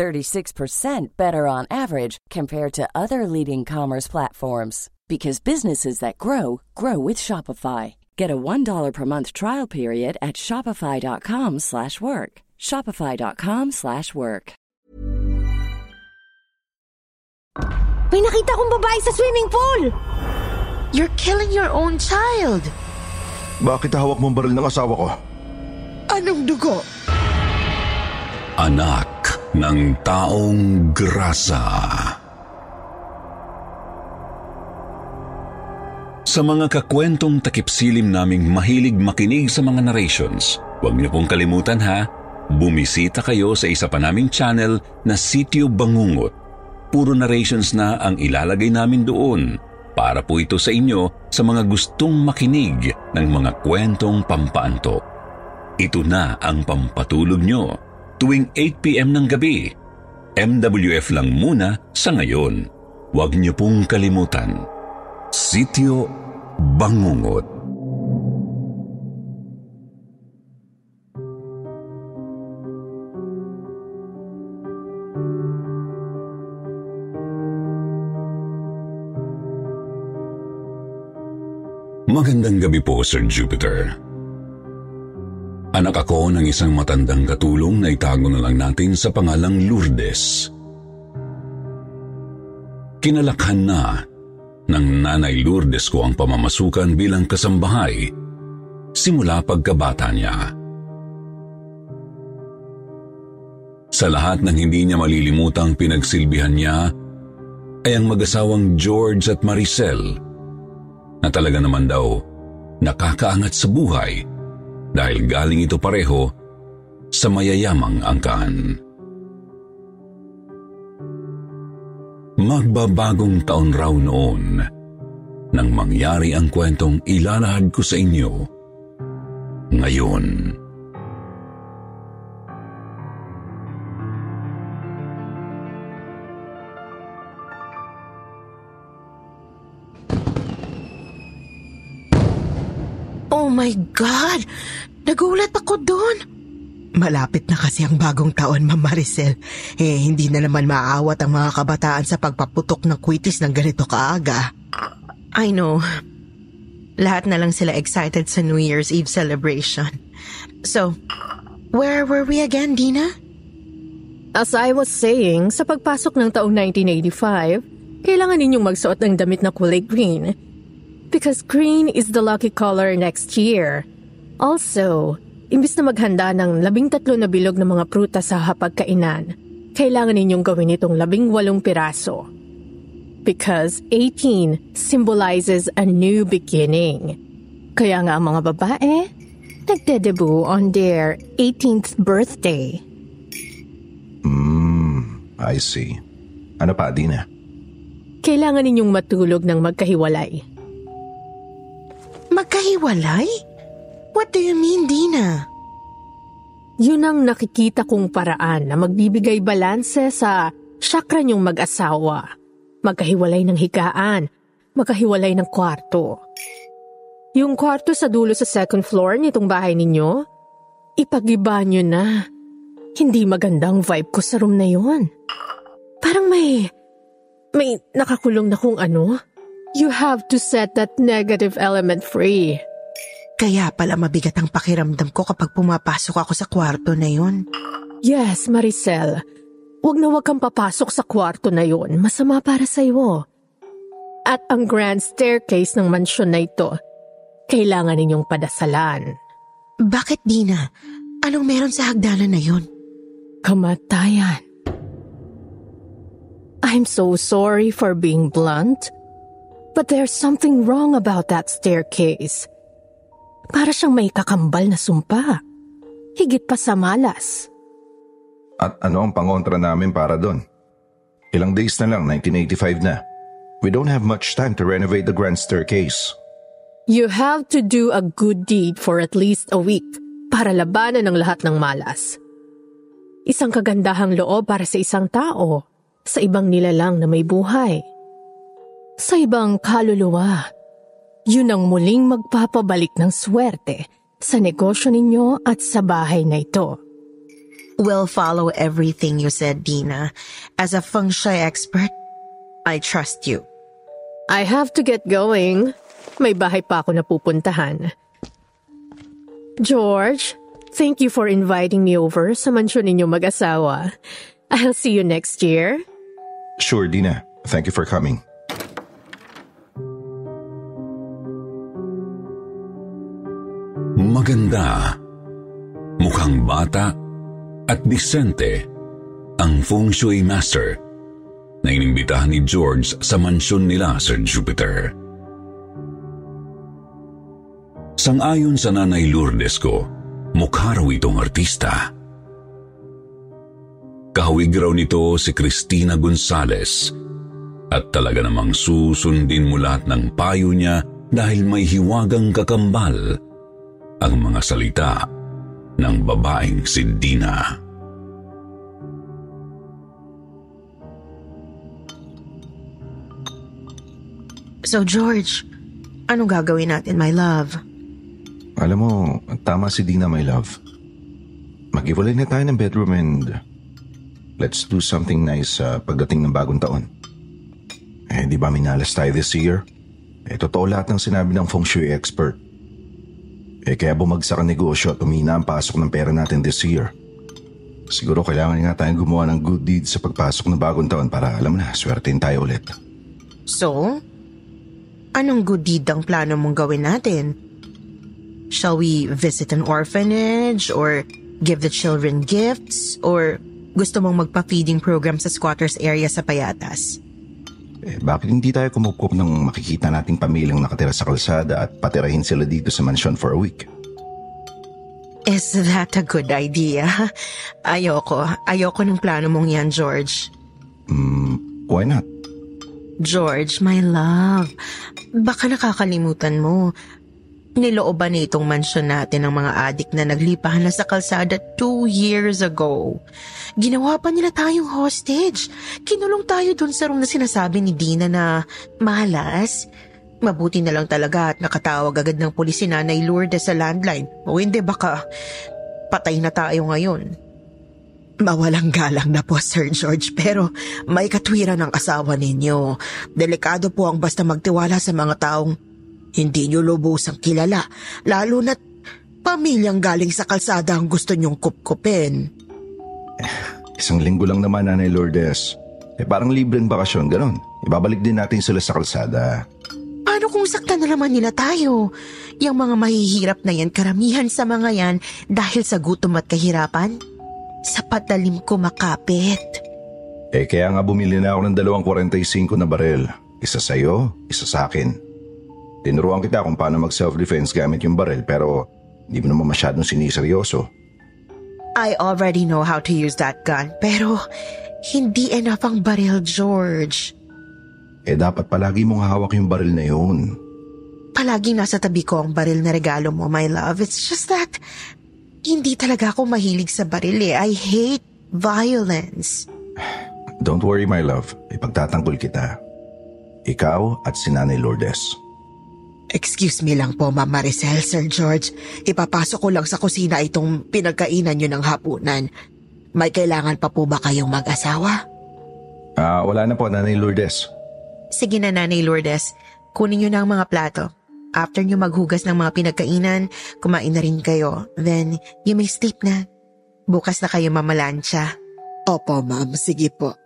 36% better on average compared to other leading commerce platforms because businesses that grow grow with Shopify. Get a $1 per month trial period at shopify.com/work. shopify.com/work. May nakita kong babae sa swimming pool. You're killing your own child. Bakit hawak mong baril ng asawa ko? Anong dugo? Anak ng taong grasa. Sa mga kakwentong takipsilim naming mahilig makinig sa mga narrations, huwag niyo pong kalimutan ha, bumisita kayo sa isa pa naming channel na Sityo Bangungot. Puro narrations na ang ilalagay namin doon para po ito sa inyo sa mga gustong makinig ng mga kwentong pampaantok. Ito na ang pampatulog nyo tuwing 8pm ng gabi. MWF lang muna sa ngayon. Huwag niyo pong kalimutan. Sityo Bangungot Magandang gabi po, Sir Jupiter. Anak ako ng isang matandang katulong na itago na lang natin sa pangalang Lourdes. Kinalakhan na ng nanay Lourdes ko ang pamamasukan bilang kasambahay simula pagkabata niya. Sa lahat ng hindi niya malilimutang pinagsilbihan niya ay ang mag-asawang George at Maricel na talaga naman daw nakakaangat sa buhay dahil galing ito pareho sa mayayamang angkan. Magbabagong taon raw noon nang mangyari ang kwentong ilalahad ko sa inyo ngayon. My God! Nagulat ako doon. Malapit na kasi ang bagong taon, Ma'am Maricel. Eh, hindi na naman maaawat ang mga kabataan sa pagpaputok ng kwitis ng ganito kaaga. I know. Lahat na lang sila excited sa New Year's Eve celebration. So, where were we again, Dina? As I was saying, sa pagpasok ng taong 1985, kailangan ninyong magsuot ng damit na kulay green. Because green is the lucky color next year. Also, imbis na maghanda ng labing tatlo na bilog ng mga prutas sa hapagkainan, kailangan ninyong gawin itong labing walong piraso. Because 18 symbolizes a new beginning. Kaya nga ang mga babae, nagde-debut on their 18th birthday. Hmm, I see. Ano pa, Dina? Kailangan ninyong matulog ng magkahiwalay. Magkahiwalay? What do you mean, Dina? Yun ang nakikita kong paraan na magbibigay balanse sa chakra niyong mag-asawa. Magkahiwalay ng higaan, magkahiwalay ng kwarto. Yung kwarto sa dulo sa second floor nitong bahay ninyo, ipagiba niyo na. Hindi magandang vibe ko sa room na yon. Parang may, may nakakulong na kung ano. You have to set that negative element free. Kaya pala mabigat ang pakiramdam ko kapag pumapasok ako sa kwarto na yun. Yes, Maricel. Huwag na huwag kang papasok sa kwarto na yon. Masama para sa iyo. At ang grand staircase ng mansyon na ito, kailangan ninyong padasalan. Bakit, Dina? Anong meron sa hagdanan na yun? Kamatayan. I'm so sorry for being blunt, but there's something wrong about that staircase. Para siyang may kakambal na sumpa. Higit pa sa malas. At ano ang pangontra namin para doon? Ilang days na lang, 1985 na. We don't have much time to renovate the grand staircase. You have to do a good deed for at least a week para labanan ang lahat ng malas. Isang kagandahang loob para sa isang tao, sa ibang nilalang na may buhay. Sa ibang kaluluwa, yun ang muling magpapabalik ng swerte sa negosyo ninyo at sa bahay na ito. We'll follow everything you said, Dina. As a feng shui expert, I trust you. I have to get going. May bahay pa ako na pupuntahan. George, thank you for inviting me over sa mansyon ninyo mag-asawa. I'll see you next year. Sure, Dina. Thank you for coming. Maganda, mukhang bata, at disente ang feng shui master na inimbitahan ni George sa mansyon nila, Sir Jupiter. Sangayon sa nanay Lourdes ko, mukha raw itong artista. Kahawig raw nito si Cristina Gonzales at talaga namang susundin mo lahat ng payo niya dahil may hiwagang kakambal ang mga salita ng babaeng si Dina. So George, anong gagawin natin, my love? Alam mo, tama si Dina, my love. Mag-iwalay na tayo ng bedroom and let's do something nice sa pagdating ng bagong taon. Eh, di ba minalas tayo this year? Eh, totoo lahat ng sinabi ng feng shui expert. Eh, kaya bumagsak ang negosyo at umina ang pasok ng pera natin this year. Siguro kailangan nga tayong gumawa ng good deed sa pagpasok ng bagong taon para alam na, swertein tayo ulit. So, anong good deed ang plano mong gawin natin? Shall we visit an orphanage or give the children gifts or gusto mong magpa-feeding program sa squatters area sa Payatas? Eh, bakit hindi tayo kumukup ng makikita nating pamilyang nakatira sa kalsada at patirahin sila dito sa mansyon for a week? Is that a good idea? Ayoko. Ayoko ng plano mong yan, George. Why not? George, my love, baka nakakalimutan mo. Nilooban na itong mansyon natin ng mga adik na naglipahan na sa kalsada two years ago. Ginawa pa nila tayong hostage. Kinulong tayo dun sa room na sinasabi ni Dina na malas. Mabuti na lang talaga at nakatawag agad ng pulis si Nanay Lourdes sa landline. O hindi baka patay na tayo ngayon. Mawalang galang na po, Sir George, pero may katwiran ng asawa ninyo. Delikado po ang basta magtiwala sa mga taong hindi nyo lubusang kilala, lalo na't pamilyang galing sa kalsada ang gusto nyong kupkupin. Isang linggo lang naman, Nanay Lourdes. Eh parang libreng bakasyon, ganon. Ibabalik din natin sila sa kalsada. Paano kung saktan na naman nila tayo? Yung mga mahihirap na yan, karamihan sa mga yan dahil sa gutom at kahirapan? Sa patalim ko makapit. Eh kaya nga bumili na ako ng dalawang 45 na barel. Isa sa'yo, isa sa akin. Tinuruan kita kung paano mag-self-defense gamit yung barel pero hindi mo naman masyadong siniseryoso. I already know how to use that gun, pero hindi enough ang baril, George. Eh dapat palagi mong hawak yung baril na yun. Palaging nasa tabi ko ang baril na regalo mo, my love. It's just that hindi talaga ako mahilig sa baril eh. I hate violence. Don't worry my love, ipagtatanggol kita. Ikaw at si Nanay Lourdes. Excuse me lang po, Ma'am Maricel, Sir George. Ipapasok ko lang sa kusina itong pinagkainan nyo ng hapunan. May kailangan pa po ba kayong mag-asawa? Ah, wala na po Nanay Lourdes. Sige na, Nanay Lourdes. Kunin niyo na ang mga plato. After niyo maghugas ng mga pinagkainan, kumain na rin kayo. Then, you may sleep na. Bukas na kayo mamalansya. Opo, ma'am. Sige po.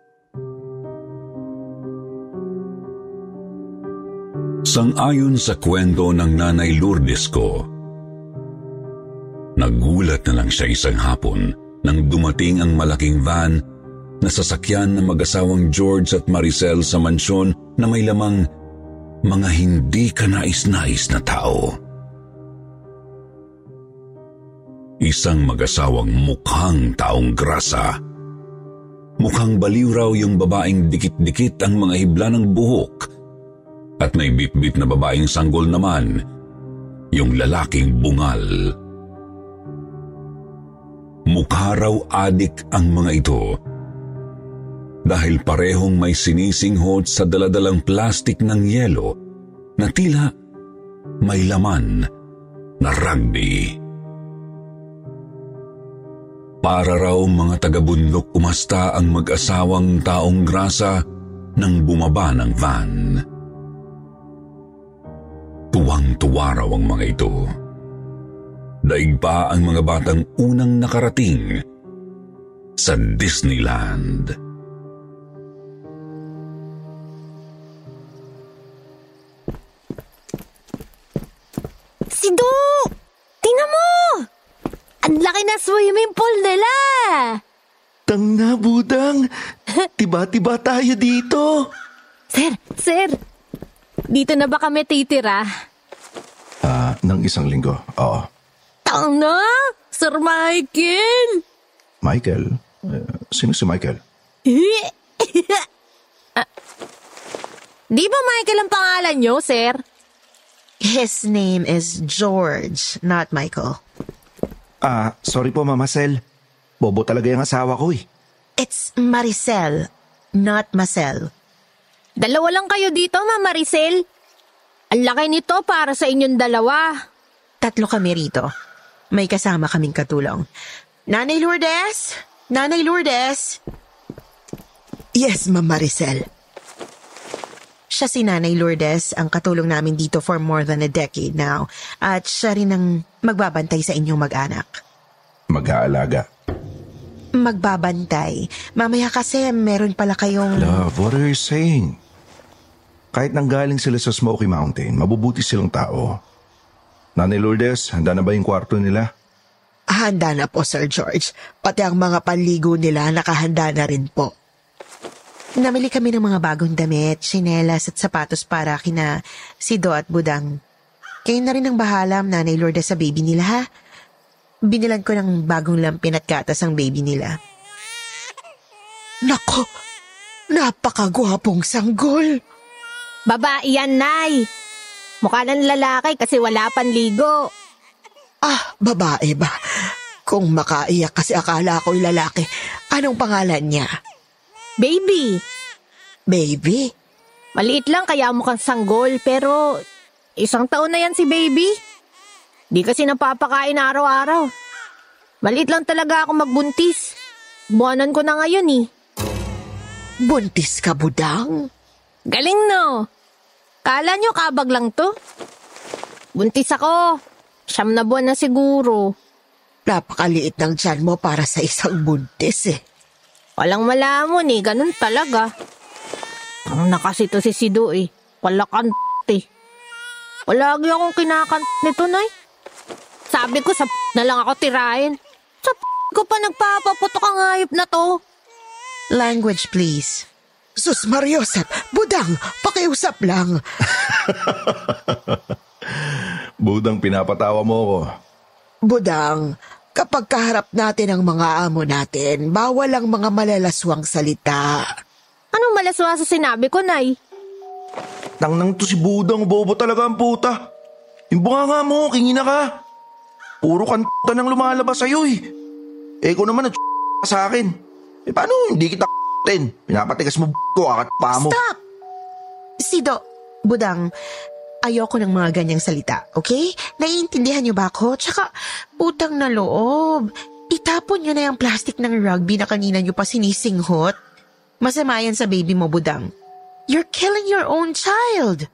Sang-ayon sa kwento ng nanay Lourdes ko, nagulat na lang siya isang hapon nang dumating ang malaking van na sasakyan ng mag-asawang George at Maricel sa mansyon na may lamang mga hindi kanais-nais na tao. Isang mag-asawang mukhang taong grasa. Mukhang baliw raw yung babaeng dikit-dikit ang mga hibla ng buhok at may na babaeng sanggol naman, yung lalaking bungal. Mukha raw adik ang mga ito dahil parehong may sinisinghot sa daladalang plastik ng yelo na tila may laman na rugby. Para raw mga taga-bundok umasta ang mag-asawang taong grasa nang bumaba ng van. Tuwang-tuwa raw ang mga ito. Daig pa ang mga batang unang nakarating sa Disneyland. Sido! Tingnan mo! Ang laki na swimming pool nila! Tang na, budang. Tiba-tiba tayo dito. Sir, sir, dito na ba kami titira? Ah, ng isang linggo. Oo. Tang na! Sir Michael! Michael? Eh, sino si Michael? Ah, di ba Michael ang pangalan nyo, sir? His name is George, not Michael. Ah, sorry po, Mama Sel. Bobo talaga yung asawa ko eh. It's Maricel, not Marcel. Dalawa lang kayo dito, Ma'am Maricel. Ang laki nito para sa inyong dalawa. Tatlo kami rito. May kasama kaming katulong. Nanay Lourdes? Nanay Lourdes? Yes, Ma'am Maricel. Siya si Nanay Lourdes, ang katulong namin dito for more than a decade now. At siya rin ang magbabantay sa inyong mag-anak. Mag-aalaga. Magbabantay. Mamaya kasi meron pala kayong... Love, what are you saying? Kahit nanggaling sila sa Smoky Mountain, mabubuti silang tao. Nanay Lourdes, handa na ba yung kwarto nila? Handa na po, Sir George. Pati ang mga panligo nila nakahanda na rin po. Namili kami ng mga bagong damit, sinelas at sapatos para kina Sido at Budang. Kayo na rin ang bahala, Nanay Lourdes, sa baby nila ha. Binilan ko ng bagong lampin at gatas ang baby nila. Nako, napakagwapong sanggol. Babae yan, Nay. Mukha ng lalaki kasi wala panligo. Ah, babae ba? Kung makaiyak kasi akala ko'y lalaki, anong pangalan niya? Baby, Baby? maliit lang kaya mukhang sanggol pero isang taon na yan si baby. Di kasi napapakain araw-araw. Maliit lang talaga ako magbuntis. Buwanan ko na ngayon eh. Buntis ka, budang? Galing no. Kala nyo kabag lang to? Buntis ako. Siyam na buwan na siguro. Napakaliit ng tiyan mo para sa isang buntis eh. Walang malamon eh, ganun talaga. Ang nakasi to si Sido eh. Palakant eh. Palagi akong kinakant nito, Nay. Sabi ko, sa na lang ako tirahin. Sa ko pa nagpapaputok ang hayop na to. Language, please. Sus Mariosep, budang, pakiusap lang. Budang pinapatawa mo ko. Budang, kapag kaharap natin ang mga amo natin, bawal ang mga malalaswang salita. Anong malaswa sa sinabi ko, Nay? Tang nang to si Budang, bobo talaga ang puta. Yung bunga nga mo, kingina ka. Puro kanta nang lumalabas sa'yo eh. Eh, ko naman at sa akin. Eh, paano hindi kita tin? Pinapatigas mo ko, akat pa mo. Stop! Sido, Budang, ayoko ng mga ganyang salita, okay? Naiintindihan niyo ba ako? Tsaka, putang na loob. Itapon niyo na yung plastic ng rugby na kanina niyo pa sinisinghot. Masama yan sa baby mo, Budang. You're killing your own child.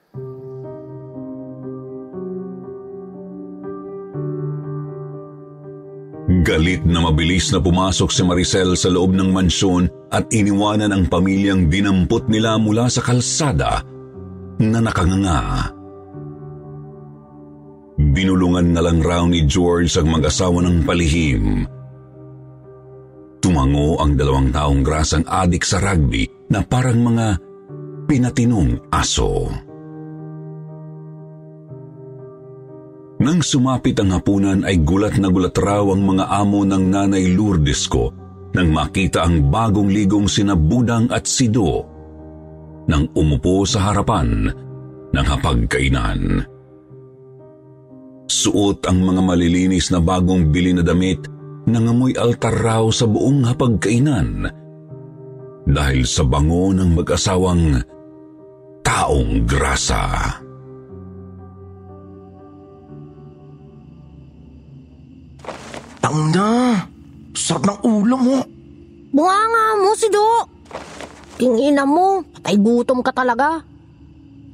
Galit na mabilis na pumasok si Maricel sa loob ng mansyon at iniwanan ang pamilyang dinampot nila mula sa kalsada na nakanganga. Binulungan na lang raw ni George ang mag-asawa ng palihim. Tumango ang dalawang taong grasang adik sa rugby na parang mga pinatinong aso. Nang sumapit ang hapunan ay gulat na gulat raw ang mga amo ng nanay Lourdes ko nang makita ang bagong ligong sina Budang at Sido. Nang umupo sa harapan ng hapagkainan. Suot ang mga malilinis na bagong bili na damit nangamoy altar raw sa buong hapagkainan dahil sa bango ng mag-asawang taong grasa. Tangna! Sarap ng ulo mo! Bunga nga mo si Do. Tingina mo, patay gutom ka talaga.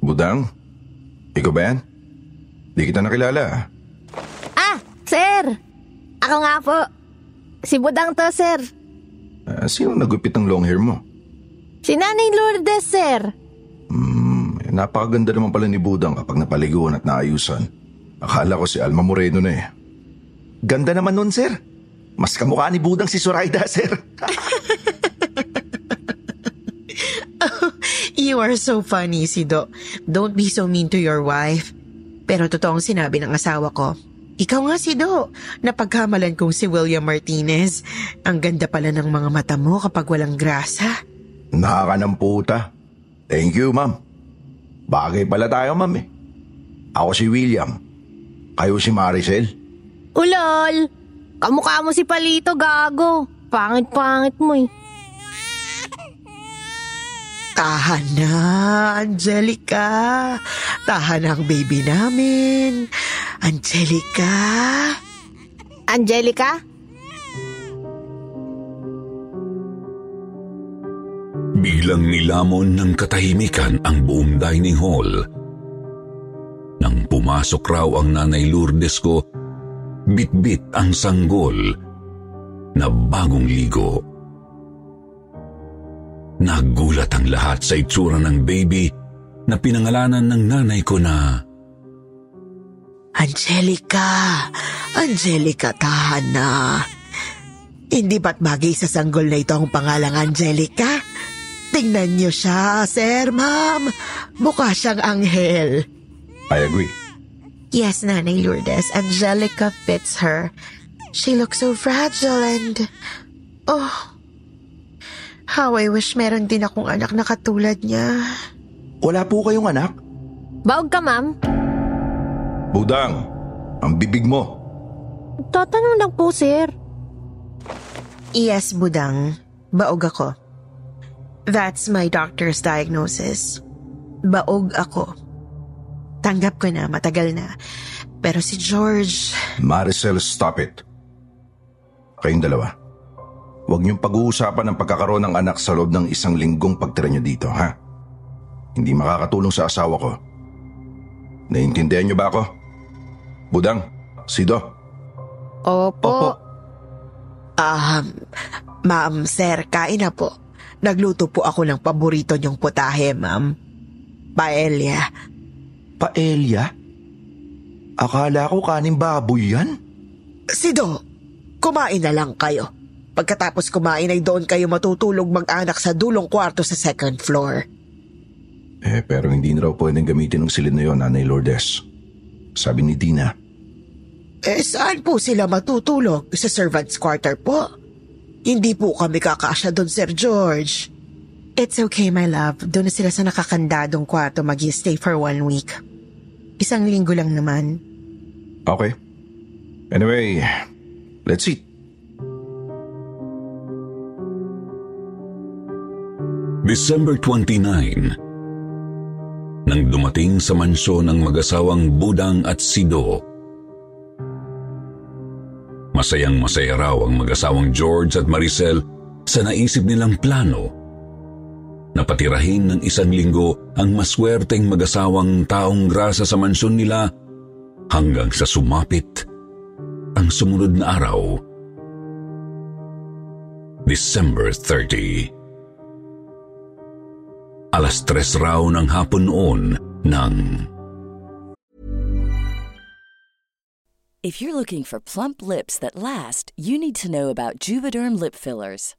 Budang? Ikaw ba yan? Di kita nakilala. Ah, sir! Ako nga po. Si Budang to, sir. Ah, sino nagupit ng long hair mo? Si Nanay Lourdes, sir. Hmm, napakaganda naman pala ni Budang kapag napaliguan at naayusan. Akala ko si Alma Moreno na eh. Ganda naman nun, sir. Mas kamukha ni Budang si Zoraida, sir. You are so funny, Sido. Don't be so mean to your wife. Pero totoong sinabi ng asawa ko, ikaw nga si Do, napagkamalan kong si William Martinez. Ang ganda pala ng mga mata mo kapag walang grasa. Nakakanamputa. Thank you, ma'am. Bagay pala tayo, ma'am eh. Ako si William. Kayo si Maricel. Ulol! Kamukha mo si Palito, gago. Pangit-pangit mo eh. Tahan na, Angelica. Tahan ang baby namin. Angelica. Angelica? Biglang nilamon ng katahimikan ang buong dining hall. Nang pumasok raw ang nanay Lourdes ko, bitbit ang sanggol na bagong ligo. Nagulat ang lahat sa itsura ng baby na pinangalanan ng nanay ko na Angelica. Angelica, tahan na. Hindi ba't bagay sa sanggol na ito ang pangalang Angelica? Tingnan niyo siya, sir, ma'am. Mukha siyang anghel. I agree. Yes, Nanay Lourdes, Angelica fits her. She looks so fragile and... Oh, how I wish meron din akong anak na katulad niya. Wala po kayong anak? Baog ka, ma'am. Budang, ang bibig mo. Tatanong lang po, sir. Yes, Budang. Baog ako. That's my doctor's diagnosis. Baog ako. Tanggap ko na, matagal na. Pero si George, Maricel, stop it. Kayong dalawa. Huwag niyong pag-uusapan ang pagkakaroon ng anak sa loob ng isang linggong pagtira niyo dito, ha? Hindi makakatulong sa asawa ko. Naiintindihan niyo ba ako? Budang, Sido, Opo. um, ma'am, sir, kain na po. Nagluto po ako ng paborito niyong putahe, ma'am. Paella. Paelya? Akala ko kaning baboy yan? Sido, kumain na lang kayo. Pagkatapos kumain ay doon kayo matutulog mag-anak sa dulong kwarto sa second floor. Eh, pero hindi na raw pwedeng gamitin ng silid na yon, Nanay Lourdes. Sabi ni Dina, Eh, saan po sila matutulog? Sa servant's quarter po? Hindi po kami kakasya doon, Sir George. It's okay, my love. Doon na sila sa nakakandadong kwarto mag stay for one week. Isang linggo lang naman. okay. Anyway, let's eat. December 29 Nang dumating sa mansyon ang mag-asawang Budang at Sido. Masayang masaya raw ang mag-asawang George at Maricel sa naisip nilang plano na patirahin ng isang linggo ang maswerteng mag-asawang taong grasa sa mansyon nila hanggang sa sumapit ang sumunod na araw. December 30 Alas tres raw ng hapon noon ng If you're looking for plump lips that last, you need to know about Juvederm lip fillers.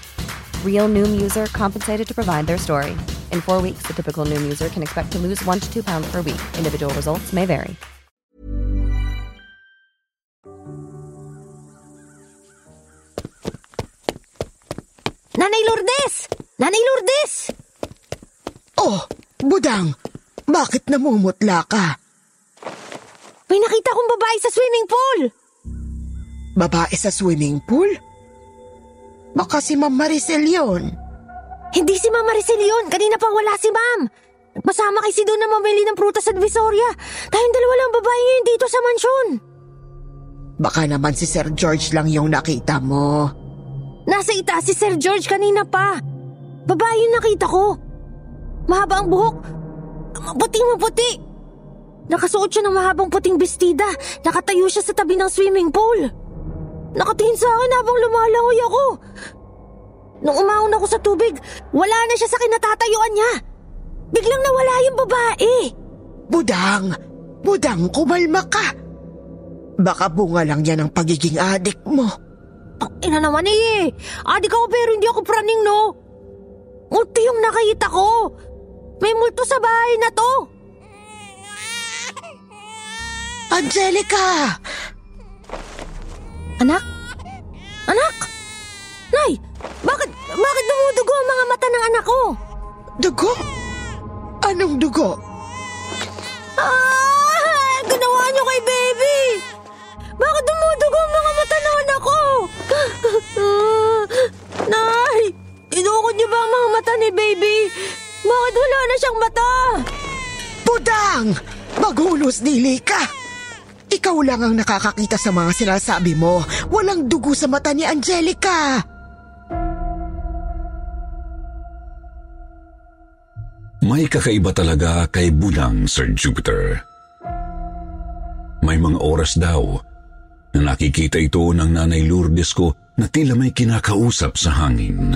Real Noom user compensated to provide their story. In four weeks, the typical Noom user can expect to lose one to two pounds per week. Individual results may vary. Nanay Lourdes! Nanay Lourdes! Oh, Budang, bakit namumutla ka? May nakita kong babae sa swimming pool! Babae sa swimming pool? Baka si Ma'am Maricel yun. Hindi si Ma'am Maricel yun. Kanina pa wala si Ma'am. Masama kay si Don na mamili ng prutas sa Divisoria. Tayong dalawa lang babae ngayon dito sa mansyon. Baka naman si Sir George lang yung nakita mo. Nasa itaas si Sir George kanina pa. Babae yung nakita ko. Mahaba ang buhok. Maputing maputi. Nakasuot siya ng mahabang puting bestida. Nakatayo siya sa tabi ng swimming pool. Nakatingin sa akin habang lumalangoy ako. Nung umahon ako sa tubig, wala na siya sa kinatatayuan niya. Biglang nawala yung babae. Budang, Budang, kumalma ka. Baka bunga lang yan ang pagiging adik mo. Ina naman eh. Adik ako pero hindi ako praning no. Multo yung nakita ko. May multo sa bahay na to. Angelica! Anak? Anak? Nay, bakit, bakit dumudugo ang mga mata ng anak ko? Dugo? Anong dugo? Ah! Ginawa niyo kay baby! Bakit dumudugo ang mga mata ng anak ko? Nay! Inukod niyo ba ang mga mata ni baby? Bakit wala na siyang mata? Budang! Maghulos dili ka! Ikaw lang ang nakakakita sa mga sinasabi mo. Walang dugo sa mata ni Angelica. May kakaiba talaga kay Budang, Sir Jupiter. May mga oras daw na nakikita ito ng nanay Lourdes ko na tila may kinakausap sa hangin.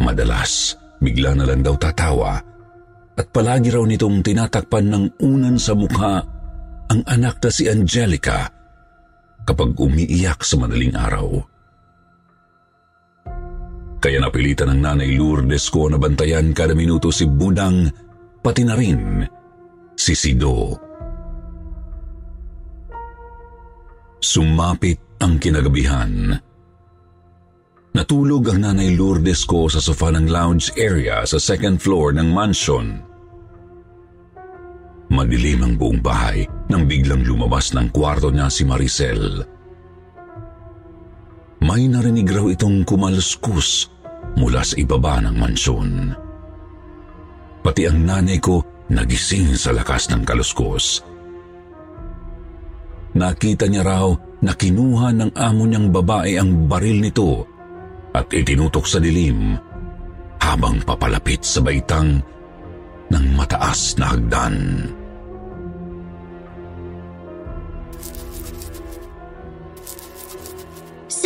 Madalas, bigla na lang daw tatawa at palagi raw nitong tinatakpan ng unan sa mukha ang anak na si Angelica kapag umiiyak sa madaling araw. Kaya napilitan ng nanay Lourdes ko na bantayan kada minuto si Budang, pati na rin si Sido. Sumapit ang kinagabihan. Natulog ang nanay Lourdes ko sa sofa ng lounge area sa second floor ng mansion. Madilim ang buong bahay nang biglang lumabas ng kwarto niya si Maricel. May narinig raw itong kumalskus mula sa ibaba ng mansyon. Pati ang nanay ko nagising sa lakas ng kaluskos. Nakita niya raw na kinuha ng amo niyang babae ang baril nito at itinutok sa dilim habang papalapit sa baitang ng mataas na hagdan.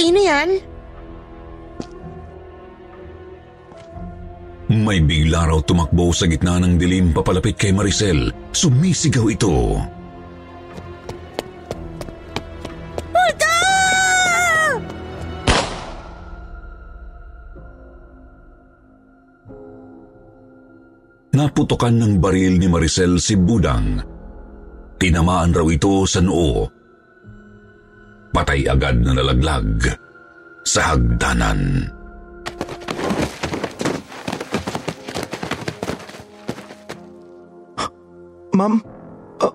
Sino yan? May bigla raw tumakbo sa gitna ng dilim papalapit kay Maricel. Sumisigaw ito. Multo! Naputokan ng baril ni Maricel si Budang. Tinamaan raw ito sa noo. Patay agad na nalaglag sa hagdanan. Ma'am, ah,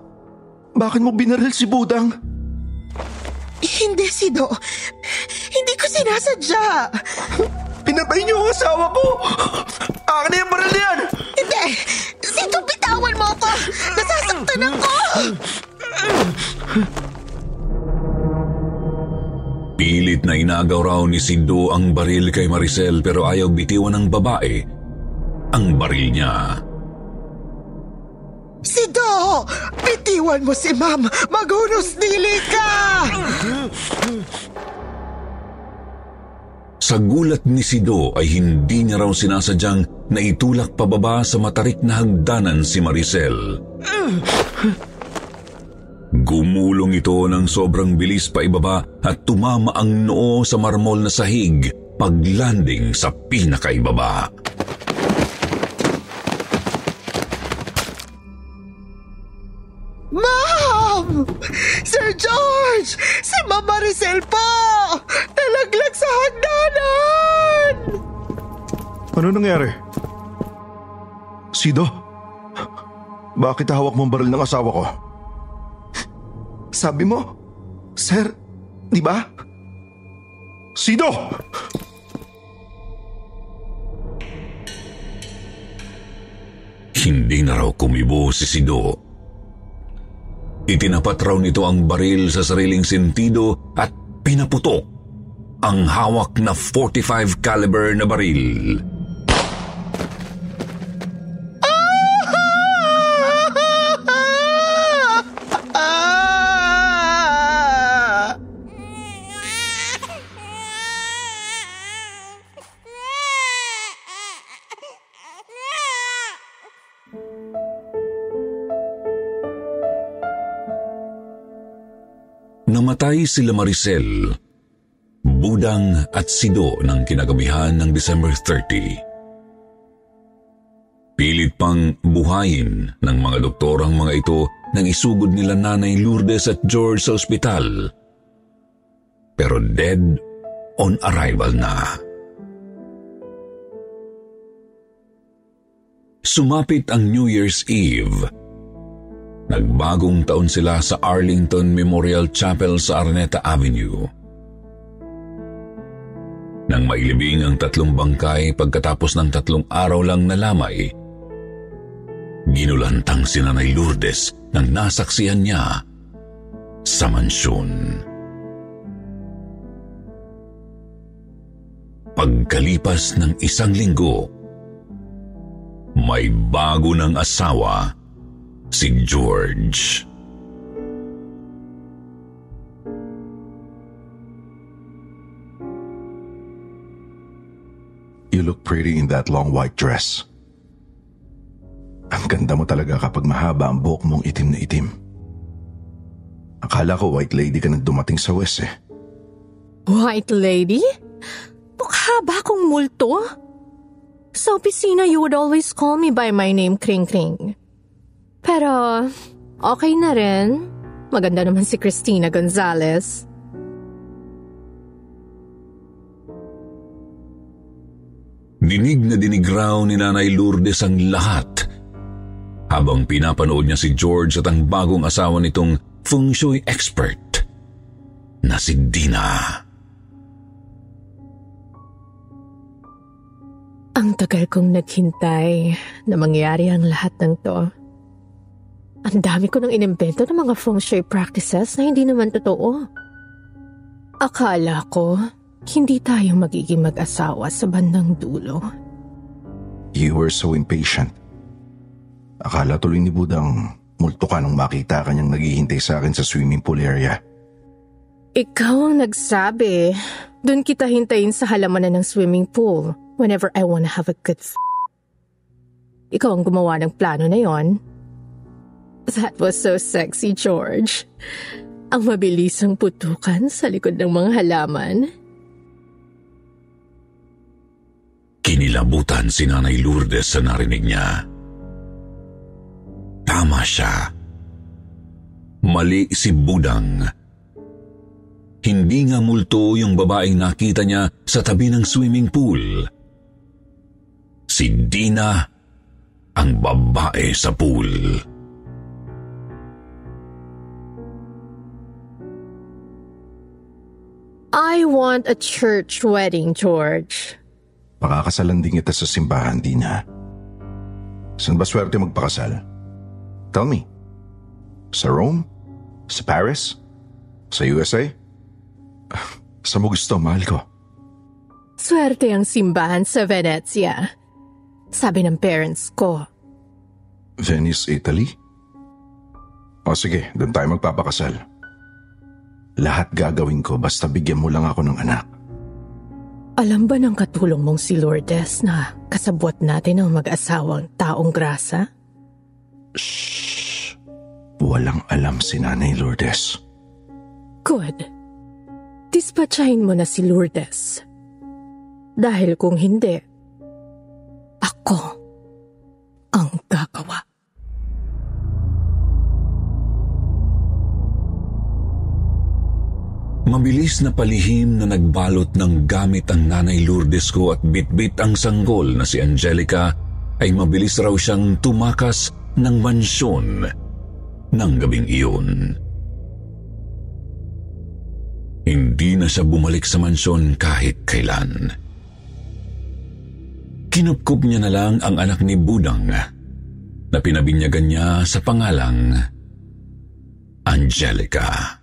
bakit mo binaril si Budang? Hindi, Sido. Hindi ko sinasadya. Pinatay niyo ang asawa ko! Akin na yung baril na yan! Hindi! Sido, bitawan mo ako! Nasasaktan ako! Pilit na inagaw raw ni Sindo ang baril kay Maricel pero ayaw bitiwan ng babae ang baril niya. Sido! Bitiwan mo si Ma'am! Maghunos dili ka! Sa gulat ni Sido ay hindi niya raw sinasadyang naitulak pababa sa matarik na hagdanan si Maricel. Gumulong ito ng sobrang bilis pa ibaba at tumama ang noo sa marmol na sahig paglanding sa pinakaibaba. Ma'am! Sir George! Si Ma'am Maricel po! Nalaglag sa hagdanan! Ano nangyari? Sido? Bakit hawak mo ang baril ng asawa ko? Sabi mo, Sir, di ba? Sido! Hindi na raw kumibo si Sido. Itinapat raw nito ang baril sa sariling sentido at pinaputok ang hawak na 45 caliber na baril. Namatay sila Maricel, Budang at Sido ng kinagabihan ng December 30. Pilit pang buhayin ng mga doktor ang mga ito nang isugod nila Nanay Lourdes at George sa ospital. Pero dead on arrival na. Sumapit ang New Year's Eve Nagbagong taon sila sa Arlington Memorial Chapel sa Araneta Avenue. Nang mailibing ang tatlong bangkay pagkatapos ng tatlong araw lang na lamay, ginulantang si Nanay Lourdes nang nasaksiyan niya sa mansyon. Pagkalipas ng isang linggo, may bago ng asawa si George. You look pretty in that long white dress. Ang ganda mo talaga kapag mahaba ang buhok mong itim na itim. Akala ko white lady ka nang dumating sa West eh. White lady? Mukha ba akong multo? Sa opisina, you would always call me by my name, Kring Kring. Pero, okay na rin. Maganda naman si Christina Gonzalez. Dinig na dinig raw ni Nanay Lourdes ang lahat habang pinapanood niya si George at ang bagong asawa nitong feng shui expert na si Dina. Ang tagal kong naghintay na mangyari ang lahat ng to. Ang dami ko nang inimbento ng mga feng shui practices na hindi naman totoo. Akala ko, hindi tayo magiging mag-asawa sa bandang dulo. You were so impatient. Akala tuloy ni Budang multo ka nung makita kanyang naghihintay sa akin sa swimming pool area. Ikaw ang nagsabi. Doon kita hintayin sa halamanan ng swimming pool whenever I wanna have a good f- ikaw ang gumawa ng plano na yon. That was so sexy, George. Ang mabilisang putukan sa likod ng mga halaman. Kinilabutan si Nanay Lourdes sa narinig niya. Tama siya. Mali si Budang. Hindi nga multo yung babaeng nakita niya sa tabi ng swimming pool. Si Dina ang babae sa pool. I want a church wedding, George. Pakakasalan din kita sa simbahan, Dina. Saan ba swerte magpakasal? Tell me. Sa Rome? Sa Paris? Sa USA? Sa mo gusto, mahal ko. Swerte ang simbahan sa Venezia. Sabi ng parents ko. Venice, Italy? O sige, doon tayo magpapakasal. Lahat gagawin ko basta bigyan mo lang ako ng anak. Alam ba ng katulong mong si Lourdes na kasabwat natin ang mag-asawang taong grasa? Shh! Walang alam si Nanay Lourdes. Good. Dispatchahin mo na si Lourdes. Dahil kung hindi, ako Mabilis na palihim na nagbalot ng gamit ang nanay Lourdes ko at bitbit ang sanggol na si Angelica ay mabilis raw siyang tumakas ng mansyon ng gabing iyon. Hindi na siya bumalik sa mansyon kahit kailan. Kinupkup niya na lang ang anak ni Budang na pinabinyagan niya sa pangalang Angelica.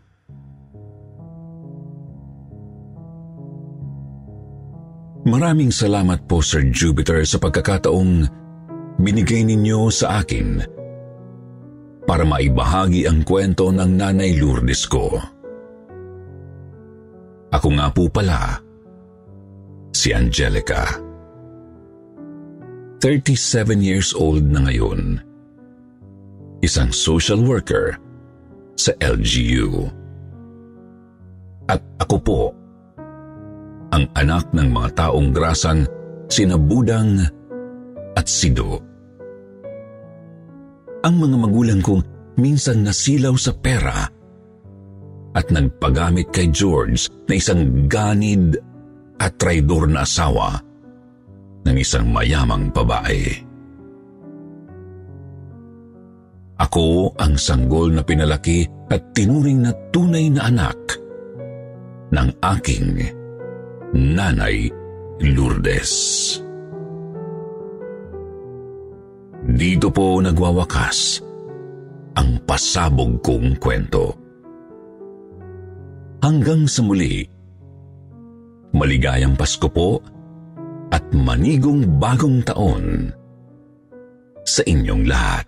Maraming salamat po Sir Jupiter sa pagkakataong binigay ninyo sa akin para maibahagi ang kwento ng Nanay Lourdes ko. Ako nga po pala si Angelica. 37 years old na ngayon. Isang social worker sa LGU. At ako po ang anak ng mga taong grasang sina Budang at Sido. Ang mga magulang kong minsan nasilaw sa pera at nagpagamit kay George na isang ganid at traidor na asawa ng isang mayamang babae. Ako ang sanggol na pinalaki at tinuring na tunay na anak ng aking Nanay Lourdes. Dito po nagwawakas ang pasabog kong kwento. Hanggang sa muli, maligayang Pasko po at manigong bagong taon sa inyong lahat.